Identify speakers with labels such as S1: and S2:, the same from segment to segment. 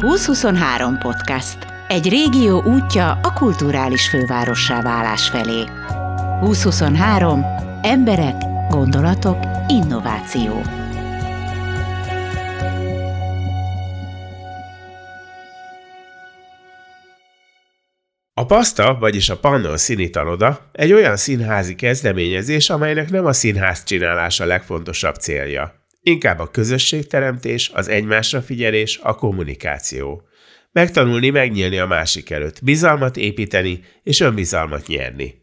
S1: 2023 podcast. Egy régió útja a kulturális fővárossá válás felé. 2023. Emberek, gondolatok, innováció.
S2: A Paszta, vagyis a Pannon Színitaloda egy olyan színházi kezdeményezés, amelynek nem a színház csinálása legfontosabb célja. Inkább a közösségteremtés, az egymásra figyelés, a kommunikáció. Megtanulni megnyílni a másik előtt, bizalmat építeni és önbizalmat nyerni.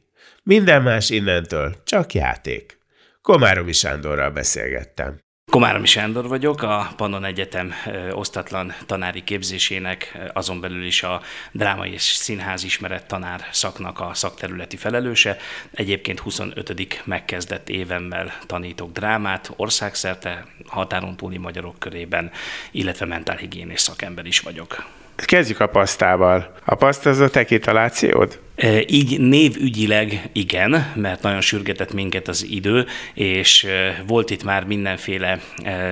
S2: Minden más innentől csak játék. Komáromi Sándorral beszélgettem.
S3: Komáromi Sándor vagyok, a Pannon Egyetem osztatlan tanári képzésének, azon belül is a drámai és színház ismeret tanár szaknak a szakterületi felelőse. Egyébként 25. megkezdett évemmel tanítok drámát országszerte, határon túli magyarok körében, illetve mentálhigiénés szakember is vagyok.
S2: Kezdjük a pasztával. A paszta az a te kitalációd?
S3: Így névügyileg igen, mert nagyon sürgetett minket az idő, és volt itt már mindenféle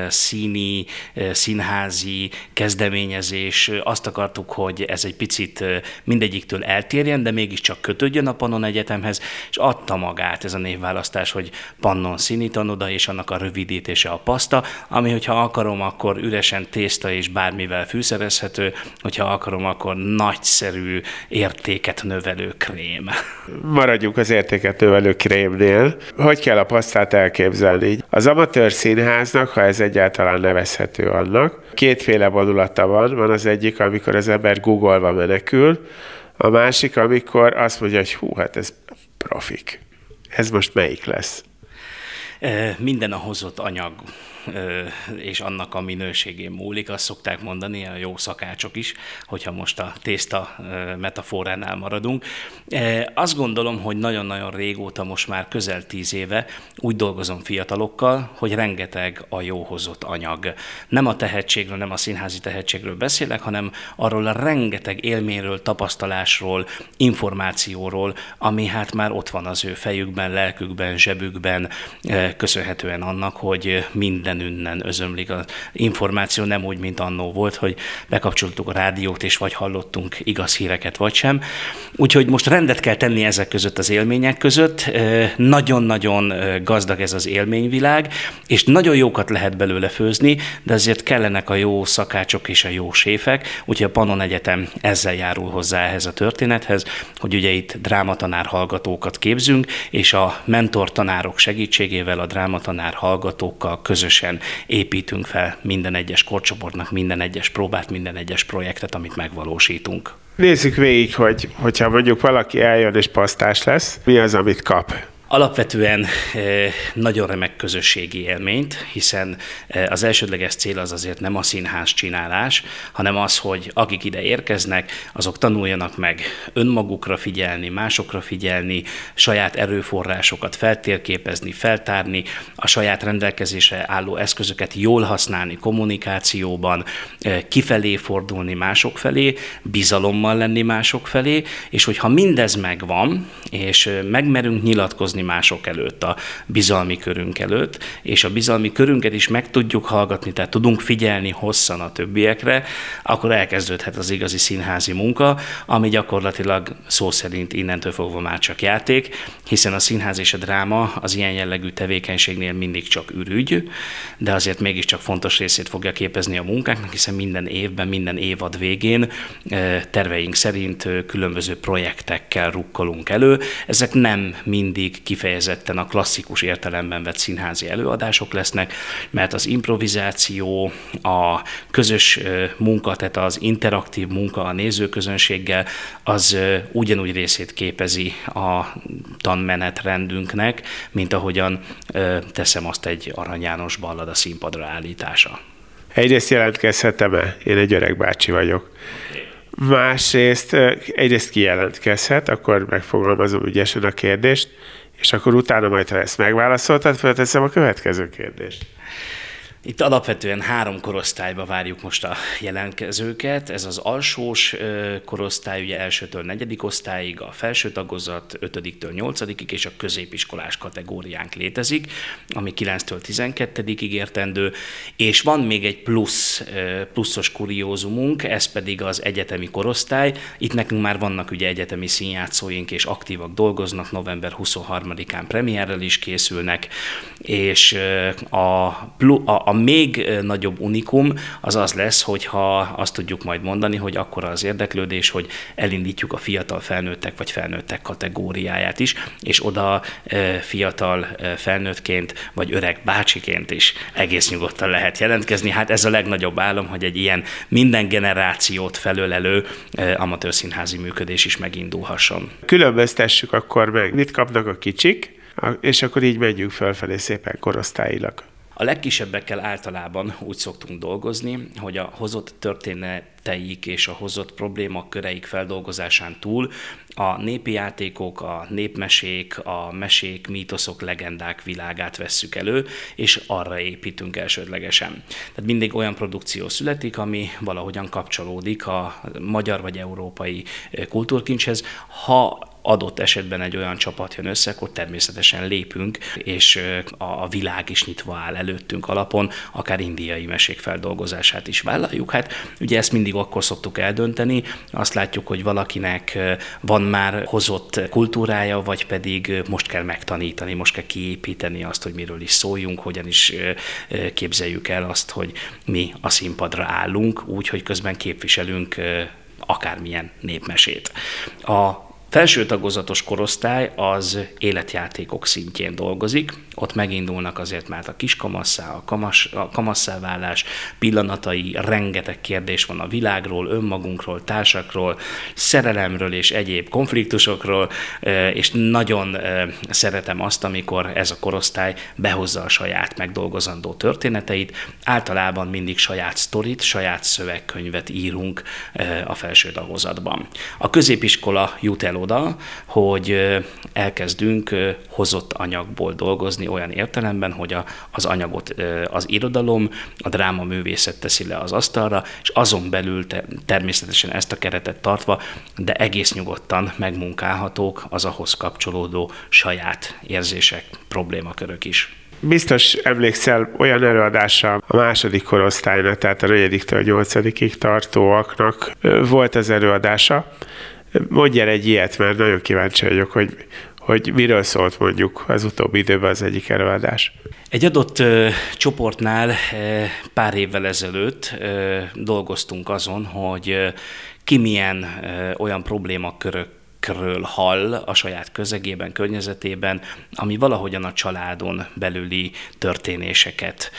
S3: színi, színházi kezdeményezés. Azt akartuk, hogy ez egy picit mindegyiktől eltérjen, de mégiscsak kötődjön a Pannon Egyetemhez, és adta magát ez a névválasztás, hogy Pannon Színitanoda, és annak a rövidítése a paszta, ami, hogyha akarom, akkor üresen tészta és bármivel fűszerezhető, hogyha akarom, akkor nagyszerű értéket növelő krém.
S2: Maradjunk az értéket növelő krémnél. Hogy kell a pasztát elképzelni? Az amatőr színháznak, ha ez egyáltalán nevezhető annak, kétféle vonulata van. Van az egyik, amikor az ember googolva menekül, a másik, amikor azt mondja, hogy hú, hát ez profik. Ez most melyik lesz?
S3: Minden a hozott anyag és annak a minőségén múlik, azt szokták mondani a jó szakácsok is, hogyha most a tészta metaforánál maradunk. Azt gondolom, hogy nagyon-nagyon régóta, most már közel tíz éve úgy dolgozom fiatalokkal, hogy rengeteg a jó hozott anyag. Nem a tehetségről, nem a színházi tehetségről beszélek, hanem arról a rengeteg élményről, tapasztalásról, információról, ami hát már ott van az ő fejükben, lelkükben, zsebükben, köszönhetően annak, hogy minden innen-ünnen özömlik az információ, nem úgy, mint annó volt, hogy bekapcsoltuk a rádiót, és vagy hallottunk igaz híreket, vagy sem. Úgyhogy most rendet kell tenni ezek között az élmények között. Nagyon-nagyon gazdag ez az élményvilág, és nagyon jókat lehet belőle főzni, de azért kellenek a jó szakácsok és a jó séfek, úgyhogy a Pannon Egyetem ezzel járul hozzá ehhez a történethez, hogy ugye itt drámatanár hallgatókat képzünk, és a mentor tanárok segítségével a drámatanár hallgatókkal közösen közösen építünk fel minden egyes korcsoportnak minden egyes próbát, minden egyes projektet, amit megvalósítunk.
S2: Nézzük végig, hogy hogyha mondjuk valaki eljön és pasztás lesz, mi az, amit kap?
S3: Alapvetően nagyon remek közösségi élményt, hiszen az elsődleges cél az azért nem a színház csinálás, hanem az, hogy akik ide érkeznek, azok tanuljanak meg önmagukra figyelni, másokra figyelni, saját erőforrásokat feltérképezni, feltárni, a saját rendelkezésre álló eszközöket jól használni kommunikációban, kifelé fordulni mások felé, bizalommal lenni mások felé, és hogyha mindez megvan, és megmerünk nyilatkozni mások előtt, a bizalmi körünk előtt, és a bizalmi körünket is meg tudjuk hallgatni, tehát tudunk figyelni hosszan a többiekre, akkor elkezdődhet az igazi színházi munka, ami gyakorlatilag szó szerint innentől fogva már csak játék, hiszen a színház és a dráma az ilyen jellegű tevékenységnél mindig csak ürügy, de azért mégiscsak fontos részét fogja képezni a munkáknak, hiszen minden évben, minden évad végén terveink szerint különböző projektekkel rukkolunk elő. Ezek nem mindig kifejezetten a klasszikus értelemben vett színházi előadások lesznek, mert az improvizáció, a közös munka, tehát az interaktív munka a nézőközönséggel, az ugyanúgy részét képezi a tanmenetrendünknek, mint ahogyan teszem azt egy Arany János ballada színpadra állítása.
S2: Egyrészt jelentkezhetem-e? Én egy öreg bácsi vagyok. Másrészt egyrészt kijelentkezhet, akkor megfogalmazom ügyesen a kérdést, és akkor utána majd, ha ezt megválaszoltad, felteszem a következő kérdést.
S3: Itt alapvetően három korosztályba várjuk most a jelentkezőket. Ez az alsós korosztály, ugye elsőtől negyedik osztályig, a felső tagozat 5-től 8 és a középiskolás kategóriánk létezik, ami 9-től 12-ig értendő, és van még egy plusz, pluszos kuriózumunk, ez pedig az egyetemi korosztály. Itt nekünk már vannak ugye egyetemi színjátszóink, és aktívak dolgoznak, november 23-án premierrel is készülnek, és a, a, a még nagyobb unikum az az lesz, hogyha azt tudjuk majd mondani, hogy akkora az érdeklődés, hogy elindítjuk a fiatal felnőttek vagy felnőttek kategóriáját is, és oda fiatal felnőttként vagy öreg bácsiként is egész nyugodtan lehet jelentkezni. Hát ez a legnagyobb álom, hogy egy ilyen minden generációt felölelő amatőr színházi működés is megindulhasson.
S2: Különböztessük akkor meg, mit kapnak a kicsik, és akkor így megyünk felfelé szépen korosztályilag.
S3: A legkisebbekkel általában úgy szoktunk dolgozni, hogy a hozott történeteik és a hozott problémaköreik feldolgozásán túl a népi játékok, a népmesék, a mesék, mítoszok, legendák világát vesszük elő, és arra építünk elsődlegesen. Tehát mindig olyan produkció születik, ami valahogyan kapcsolódik a magyar vagy európai kultúrkincshez. Ha adott esetben egy olyan csapat jön össze, akkor természetesen lépünk, és a világ is nyitva áll előttünk alapon, akár indiai mesék feldolgozását is vállaljuk. Hát ugye ezt mindig akkor szoktuk eldönteni, azt látjuk, hogy valakinek van már hozott kultúrája, vagy pedig most kell megtanítani, most kell kiépíteni azt, hogy miről is szóljunk, hogyan is képzeljük el azt, hogy mi a színpadra állunk, úgy, hogy közben képviselünk akármilyen népmesét. A felső tagozatos korosztály az életjátékok szintjén dolgozik, ott megindulnak azért már a kiskamasszá, a, kamas, a kamasszáválás pillanatai, rengeteg kérdés van a világról, önmagunkról, társakról, szerelemről és egyéb konfliktusokról, és nagyon szeretem azt, amikor ez a korosztály behozza a saját megdolgozandó történeteit. Általában mindig saját sztorit, saját szövegkönyvet írunk a felső tagozatban. A középiskola jut el oda, hogy elkezdünk hozott anyagból dolgozni olyan értelemben, hogy a, az anyagot az irodalom, a dráma művészet teszi le az asztalra, és azon belül te, természetesen ezt a keretet tartva, de egész nyugodtan megmunkálhatók az ahhoz kapcsolódó saját érzések, problémakörök is.
S2: Biztos emlékszel olyan előadásra a második korosztálynak, tehát a negyediktől a nyolcadikig tartóaknak volt az előadása, Mondj el egy ilyet, mert nagyon kíváncsi vagyok, hogy, hogy miről szólt mondjuk az utóbbi időben az egyik előadás.
S3: Egy adott ö, csoportnál ö, pár évvel ezelőtt ö, dolgoztunk azon, hogy ö, ki milyen ö, olyan problémakörök ről hall a saját közegében, környezetében, ami valahogyan a családon belüli történéseket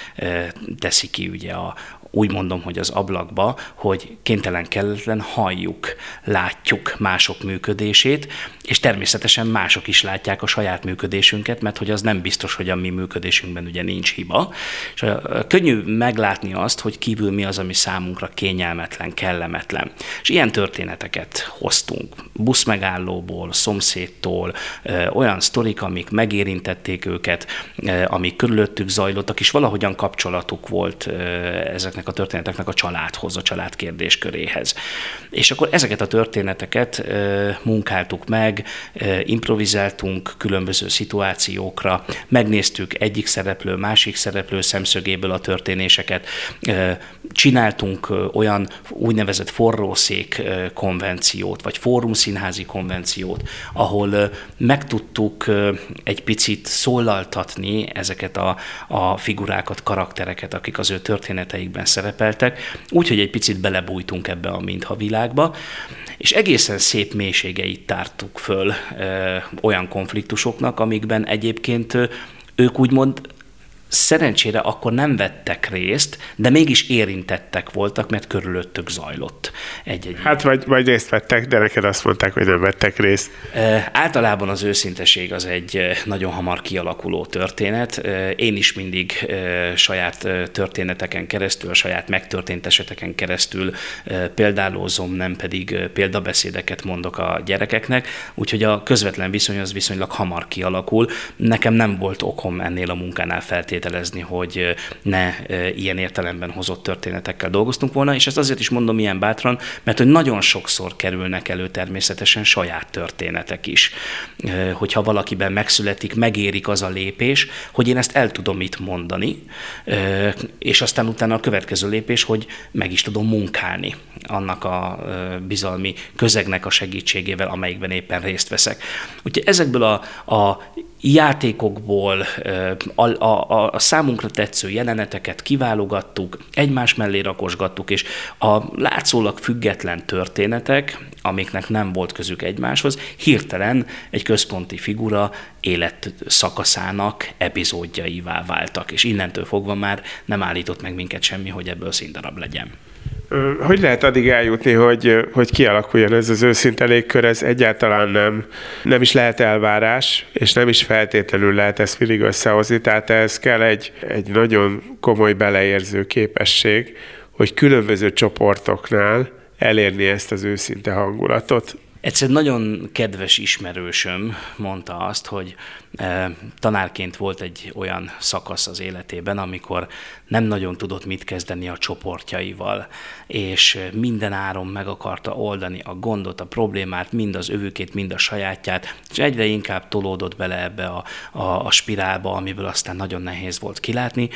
S3: teszi ki ugye a, úgy mondom, hogy az ablakba, hogy kénytelen kelletlen halljuk, látjuk mások működését, és természetesen mások is látják a saját működésünket, mert hogy az nem biztos, hogy a mi működésünkben ugye nincs hiba. És könnyű meglátni azt, hogy kívül mi az, ami számunkra kényelmetlen, kellemetlen. És ilyen történeteket hoztunk. Buszmegállóból, szomszédtól, olyan sztorik, amik megérintették őket, amik körülöttük zajlottak, és valahogyan kapcsolatuk volt ezeknek ezeknek a történeteknek a családhoz, a család kérdésköréhez. És akkor ezeket a történeteket munkáltuk meg, improvizáltunk különböző szituációkra, megnéztük egyik szereplő, másik szereplő szemszögéből a történéseket, csináltunk olyan úgynevezett forrószék konvenciót, vagy fórumszínházi konvenciót, ahol meg tudtuk egy picit szólaltatni ezeket a, a figurákat, karaktereket, akik az ő történeteikben szerepeltek, úgyhogy egy picit belebújtunk ebbe a mintha világba, és egészen szép mélységeit tártuk föl ö, olyan konfliktusoknak, amikben egyébként ők úgymond szerencsére akkor nem vettek részt, de mégis érintettek voltak, mert körülöttük zajlott egy-egy.
S2: Hát vagy, vagy részt vettek, de neked azt mondták, hogy nem vettek részt.
S3: E, általában az őszinteség az egy nagyon hamar kialakuló történet. E, én is mindig e, saját történeteken keresztül, a saját megtörtént eseteken keresztül e, példálózom, nem pedig példabeszédeket mondok a gyerekeknek, úgyhogy a közvetlen viszony az viszonylag hamar kialakul. Nekem nem volt okom ennél a munkánál feltétlenül feltételezni, hogy ne ilyen értelemben hozott történetekkel dolgoztunk volna, és ezt azért is mondom ilyen bátran, mert hogy nagyon sokszor kerülnek elő természetesen saját történetek is. Hogyha valakiben megszületik, megérik az a lépés, hogy én ezt el tudom itt mondani, és aztán utána a következő lépés, hogy meg is tudom munkálni annak a bizalmi közegnek a segítségével, amelyikben éppen részt veszek. Úgyhogy ezekből a, a játékokból a, a, a számunkra tetsző jeleneteket kiválogattuk, egymás mellé rakosgattuk, és a látszólag független történetek, amiknek nem volt közük egymáshoz, hirtelen egy központi figura élet szakaszának epizódjaivá váltak, és innentől fogva már nem állított meg minket semmi, hogy ebből színdarab legyen.
S2: Hogy lehet addig eljutni, hogy, hogy kialakuljon ez az őszinte légkör, ez egyáltalán nem, nem is lehet elvárás, és nem is feltétlenül lehet ezt mindig összehozni, tehát ez kell egy, egy nagyon komoly beleérző képesség, hogy különböző csoportoknál elérni ezt az őszinte hangulatot.
S3: Egyszer nagyon kedves ismerősöm mondta azt, hogy e, tanárként volt egy olyan szakasz az életében, amikor nem nagyon tudott mit kezdeni a csoportjaival, és minden áron meg akarta oldani a gondot, a problémát, mind az övükét, mind a sajátját, és egyre inkább tolódott bele ebbe a, a, a spirálba, amiből aztán nagyon nehéz volt kilátni,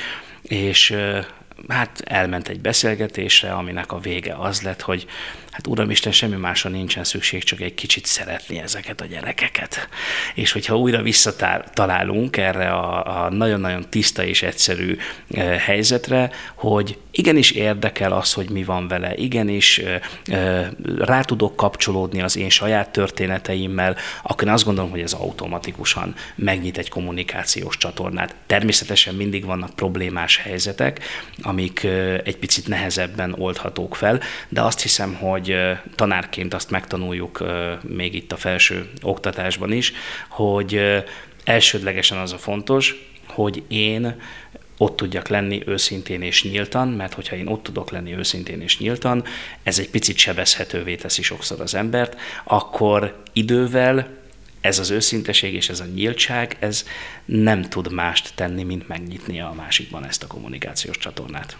S3: és e, hát elment egy beszélgetésre, aminek a vége az lett, hogy hát Uramisten, semmi másra nincsen szükség, csak egy kicsit szeretni ezeket a gyerekeket. És hogyha újra visszatalálunk erre a, a nagyon-nagyon tiszta és egyszerű e, helyzetre, hogy igenis érdekel az, hogy mi van vele, igenis e, e, rá tudok kapcsolódni az én saját történeteimmel, akkor én azt gondolom, hogy ez automatikusan megnyit egy kommunikációs csatornát. Természetesen mindig vannak problémás helyzetek, amik egy picit nehezebben oldhatók fel, de azt hiszem, hogy tanárként azt megtanuljuk még itt a felső oktatásban is, hogy elsődlegesen az a fontos, hogy én ott tudjak lenni őszintén és nyíltan, mert hogyha én ott tudok lenni őszintén és nyíltan, ez egy picit sebezhetővé teszi sokszor az embert, akkor idővel ez az őszinteség és ez a nyíltság, ez nem tud mást tenni, mint megnyitni a másikban ezt a kommunikációs csatornát.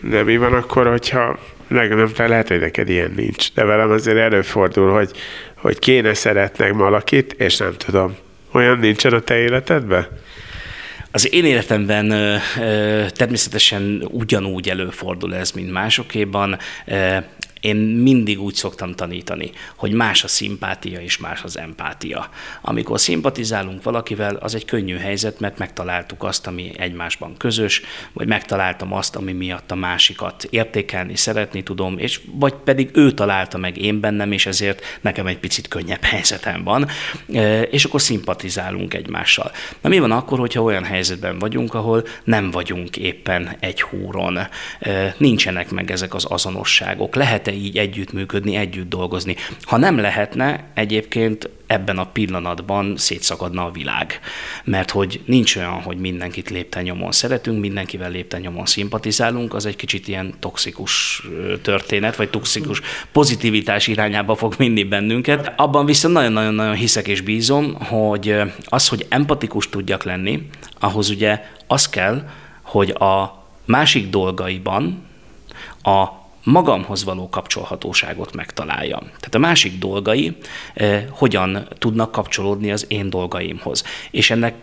S2: De mi van akkor, hogyha legalább lehet, hogy neked ilyen nincs, de velem azért előfordul, hogy, hogy kéne szeretnek valakit, és nem tudom. Olyan nincsen a te életedben?
S3: Az én életemben ö, ö, természetesen ugyanúgy előfordul ez, mint másokéban. Ö, én mindig úgy szoktam tanítani, hogy más a szimpátia és más az empátia. Amikor szimpatizálunk valakivel, az egy könnyű helyzet, mert megtaláltuk azt, ami egymásban közös, vagy megtaláltam azt, ami miatt a másikat értékelni, szeretni tudom, és vagy pedig ő találta meg én bennem, és ezért nekem egy picit könnyebb helyzetem van, e, és akkor szimpatizálunk egymással. Na mi van akkor, hogyha olyan helyzetben vagyunk, ahol nem vagyunk éppen egy húron, e, nincsenek meg ezek az azonosságok, lehet lehet-e így együttműködni, együtt dolgozni. Ha nem lehetne, egyébként ebben a pillanatban szétszakadna a világ. Mert hogy nincs olyan, hogy mindenkit lépten nyomon szeretünk, mindenkivel lépten nyomon szimpatizálunk, az egy kicsit ilyen toxikus történet, vagy toxikus pozitivitás irányába fog minni bennünket. Abban viszont nagyon-nagyon-nagyon hiszek és bízom, hogy az, hogy empatikus tudjak lenni, ahhoz ugye az kell, hogy a másik dolgaiban a magamhoz való kapcsolhatóságot megtaláljam. Tehát a másik dolgai eh, hogyan tudnak kapcsolódni az én dolgaimhoz. És ennek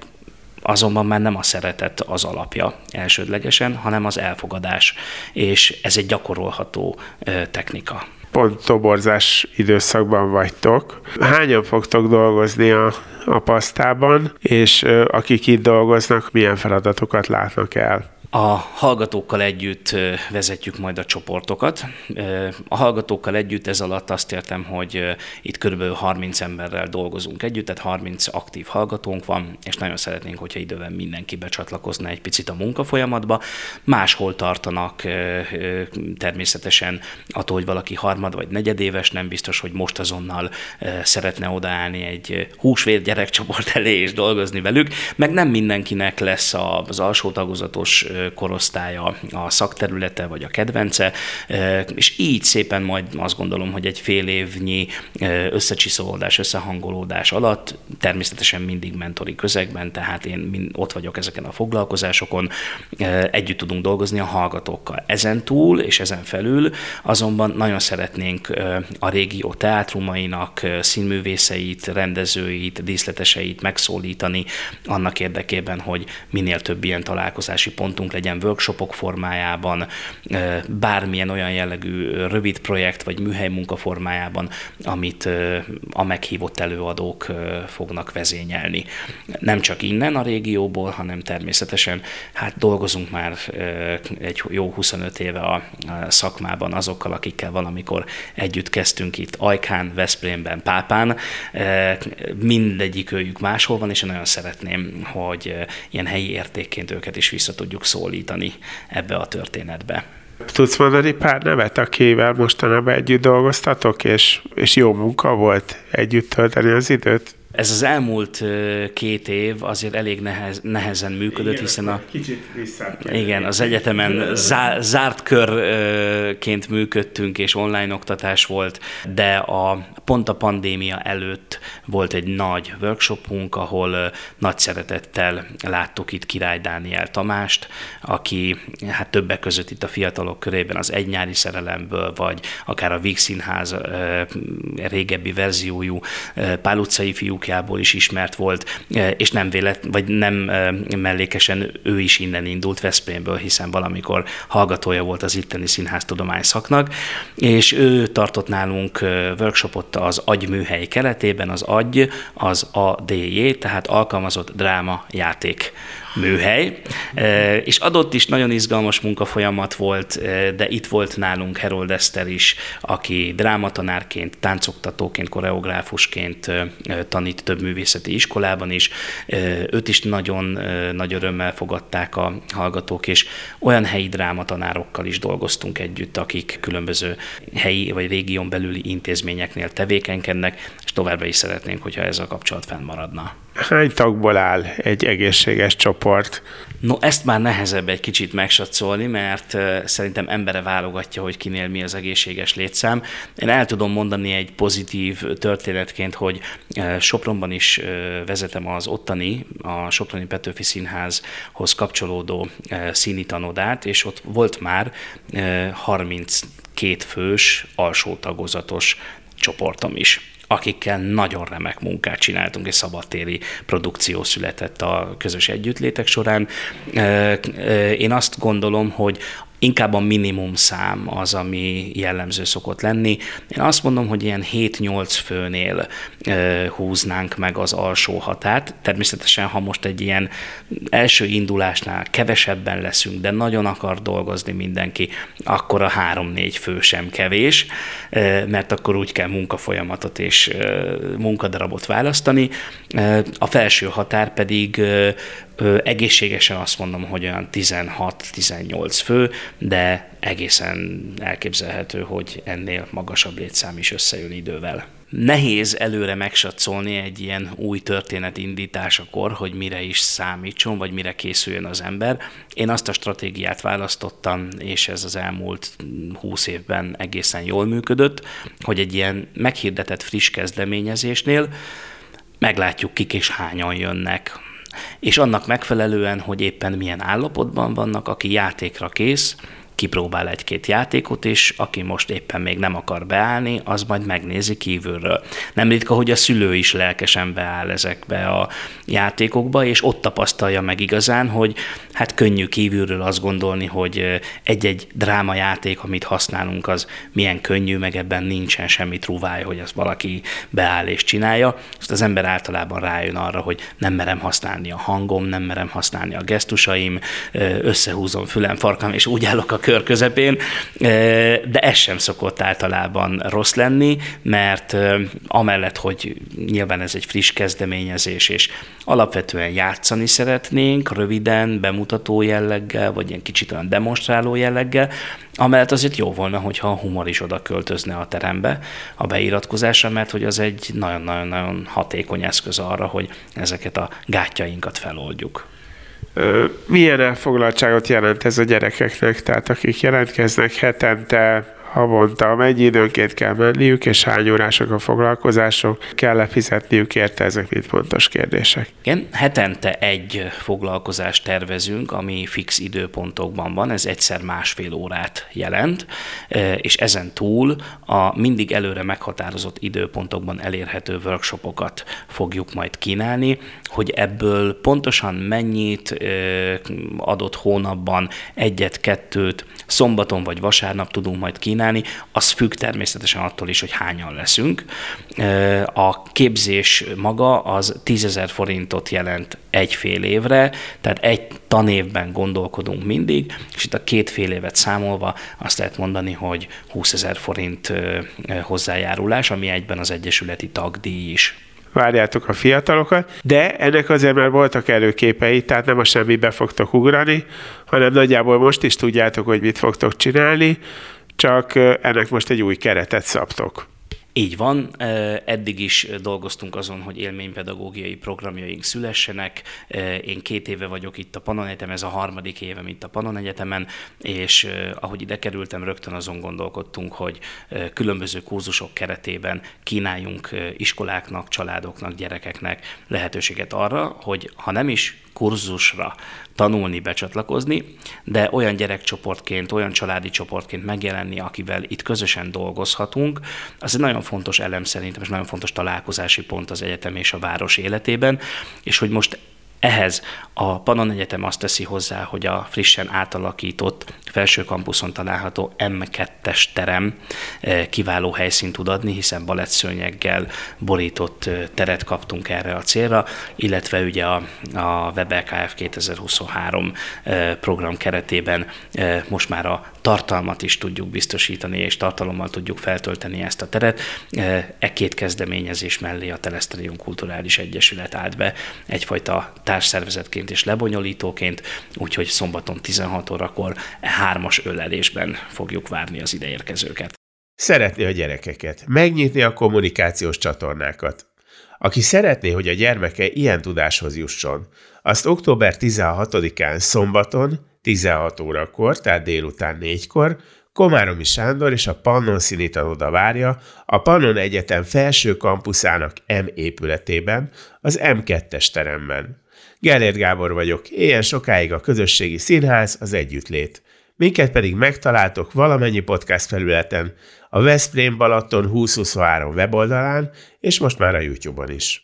S3: azonban már nem a szeretet az alapja elsődlegesen, hanem az elfogadás, és ez egy gyakorolható eh, technika.
S2: Pont toborzás időszakban vagytok. Hányan fogtok dolgozni a, a pasztában, és eh, akik itt dolgoznak, milyen feladatokat látnak el?
S3: A hallgatókkal együtt vezetjük majd a csoportokat. A hallgatókkal együtt ez alatt azt értem, hogy itt kb. 30 emberrel dolgozunk együtt, tehát 30 aktív hallgatónk van, és nagyon szeretnénk, hogyha időben mindenki becsatlakozna egy picit a munkafolyamatba. Máshol tartanak természetesen attól, hogy valaki harmad vagy negyedéves, nem biztos, hogy most azonnal szeretne odaállni egy húsvér gyerekcsoport elé és dolgozni velük, meg nem mindenkinek lesz az alsó tagozatos korosztálya a szakterülete vagy a kedvence, és így szépen majd azt gondolom, hogy egy fél évnyi összecsiszolódás, összehangolódás alatt, természetesen mindig mentori közegben, tehát én ott vagyok ezeken a foglalkozásokon, együtt tudunk dolgozni a hallgatókkal. Ezen túl és ezen felül azonban nagyon szeretnénk a régió teátrumainak színművészeit, rendezőit, díszleteseit megszólítani annak érdekében, hogy minél több ilyen találkozási pontunk legyen workshopok formájában, bármilyen olyan jellegű rövid projekt vagy műhely munka formájában, amit a meghívott előadók fognak vezényelni. Nem csak innen a régióból, hanem természetesen hát dolgozunk már egy jó 25 éve a szakmában azokkal, akikkel valamikor együtt kezdtünk itt Ajkán, Veszprémben, Pápán. Mindegyik őjük máshol van, és én nagyon szeretném, hogy ilyen helyi értékként őket is vissza tudjuk szólítani ebbe a történetbe.
S2: Tudsz mondani pár nevet, akivel mostanában együtt dolgoztatok, és, és jó munka volt együtt tölteni az időt?
S3: Ez az elmúlt két év azért elég nehez, nehezen működött, igen, hiszen a,
S2: kicsit
S3: igen, az egyetemen zá, zárt körként működtünk, és online oktatás volt, de a, pont a pandémia előtt volt egy nagy workshopunk, ahol nagy szeretettel láttuk itt Király Dániel Tamást, aki hát többek között itt a fiatalok körében az Egy nyári szerelemből, vagy akár a Víg Színház régebbi verziójú Pál utcai fiúk fiúkjából is ismert volt, e, és nem vélet, vagy nem e, mellékesen ő is innen indult Veszprémből, hiszen valamikor hallgatója volt az itteni színháztudomány szaknak, és ő tartott nálunk e, workshopot az agyműhely keletében, az agy, az ADJ, tehát alkalmazott dráma játék műhely, és adott is nagyon izgalmas munkafolyamat volt, de itt volt nálunk Herold Eszter is, aki drámatanárként, táncoktatóként, koreográfusként tanít több művészeti iskolában is. Őt is nagyon nagy örömmel fogadták a hallgatók, és olyan helyi drámatanárokkal is dolgoztunk együtt, akik különböző helyi vagy régión belüli intézményeknél tevékenykednek, és továbbra is szeretnénk, hogyha ez a kapcsolat fennmaradna.
S2: Hány tagból áll egy egészséges csoport?
S3: No, ezt már nehezebb egy kicsit megsatszolni, mert szerintem embere válogatja, hogy kinél mi az egészséges létszám. Én el tudom mondani egy pozitív történetként, hogy Sopronban is vezetem az ottani, a Soproni Petőfi Színházhoz kapcsolódó színi tanodát, és ott volt már 32 fős alsó tagozatos csoportom is akikkel nagyon remek munkát csináltunk, és szabadtéri produkció született a közös együttlétek során. Én azt gondolom, hogy inkább a minimum szám az, ami jellemző szokott lenni. Én azt mondom, hogy ilyen 7-8 főnél húznánk meg az alsó határt. Természetesen, ha most egy ilyen első indulásnál kevesebben leszünk, de nagyon akar dolgozni mindenki, akkor a 3-4 fő sem kevés, mert akkor úgy kell munkafolyamatot és munkadarabot választani. A felső határ pedig egészségesen azt mondom, hogy olyan 16-18 fő, de egészen elképzelhető, hogy ennél magasabb létszám is összejön idővel. Nehéz előre megsatszolni egy ilyen új történet indításakor, hogy mire is számítson, vagy mire készüljön az ember. Én azt a stratégiát választottam, és ez az elmúlt 20 évben egészen jól működött, hogy egy ilyen meghirdetett friss kezdeményezésnél meglátjuk, kik és hányan jönnek és annak megfelelően, hogy éppen milyen állapotban vannak, aki játékra kész, kipróbál egy-két játékot, és aki most éppen még nem akar beállni, az majd megnézi kívülről. Nem ritka, hogy a szülő is lelkesen beáll ezekbe a játékokba, és ott tapasztalja meg igazán, hogy hát könnyű kívülről azt gondolni, hogy egy-egy drámajáték, amit használunk, az milyen könnyű, meg ebben nincsen semmi trúváj, hogy az valaki beáll és csinálja. Azt az ember általában rájön arra, hogy nem merem használni a hangom, nem merem használni a gesztusaim, összehúzom fülem, farkam, és úgy állok a kör közepén, de ez sem szokott általában rossz lenni, mert amellett, hogy nyilván ez egy friss kezdeményezés, és alapvetően játszani szeretnénk, röviden, bemutató jelleggel, vagy ilyen kicsit olyan demonstráló jelleggel, amellett azért jó volna, hogyha a humor is oda költözne a terembe a beiratkozásra, mert hogy az egy nagyon-nagyon-nagyon hatékony eszköz arra, hogy ezeket a gátjainkat feloldjuk.
S2: Milyen elfoglaltságot jelent ez a gyerekeknek? Tehát akik jelentkeznek hetente, havonta, mennyi időnként kell menniük, és hány órások a foglalkozások, kell-e fizetniük érte, ezek mind fontos kérdések.
S3: Igen, hetente egy foglalkozást tervezünk, ami fix időpontokban van, ez egyszer másfél órát jelent, e, és ezen túl a mindig előre meghatározott időpontokban elérhető workshopokat fogjuk majd kínálni, hogy ebből pontosan mennyit e, adott hónapban egyet, kettőt, szombaton vagy vasárnap tudunk majd kínálni, csinálni, az függ természetesen attól is, hogy hányan leszünk. A képzés maga az 10 forintot jelent egy fél évre, tehát egy tanévben gondolkodunk mindig, és itt a két fél évet számolva azt lehet mondani, hogy 20 ezer forint hozzájárulás, ami egyben az egyesületi tagdíj is
S2: várjátok a fiatalokat, de ennek azért már voltak előképei, tehát nem a semmibe fogtok ugrani, hanem nagyjából most is tudjátok, hogy mit fogtok csinálni, csak ennek most egy új keretet szabtok.
S3: Így van, eddig is dolgoztunk azon, hogy élménypedagógiai programjaink szülessenek. Én két éve vagyok itt a Panon Egyetem, ez a harmadik évem itt a Panon Egyetemen, és ahogy ide kerültem, rögtön azon gondolkodtunk, hogy különböző kurzusok keretében kínáljunk iskoláknak, családoknak, gyerekeknek lehetőséget arra, hogy ha nem is kurzusra tanulni, becsatlakozni, de olyan gyerekcsoportként, olyan családi csoportként megjelenni, akivel itt közösen dolgozhatunk, az egy nagyon fontos elem szerintem, és nagyon fontos találkozási pont az egyetem és a város életében, és hogy most ehhez a Panon Egyetem azt teszi hozzá, hogy a frissen átalakított felső kampuszon található M2-es terem eh, kiváló helyszínt tud adni, hiszen balettszőnyeggel borított eh, teret kaptunk erre a célra, illetve ugye a, a WebLKF 2023 eh, program keretében most már a tartalmat is tudjuk biztosítani, és tartalommal tudjuk feltölteni ezt a teret. E két kezdeményezés mellé a Teleszterium Kulturális Egyesület állt be egyfajta társszervezetként és lebonyolítóként, úgyhogy szombaton 16 órakor e hármas ölelésben fogjuk várni az ideérkezőket.
S2: Szeretni a gyerekeket, megnyitni a kommunikációs csatornákat. Aki szeretné, hogy a gyermeke ilyen tudáshoz jusson, azt október 16-án szombaton 16 órakor, tehát délután 4-kor, Komáromi Sándor és a Pannon Színitanoda várja a Pannon Egyetem felső kampuszának M épületében, az M2-es teremben. Gellért Gábor vagyok, ilyen sokáig a közösségi színház, az együttlét. Minket pedig megtaláltok valamennyi podcast felületen, a Veszprém Balaton 2023 weboldalán, és most már a YouTube-on is.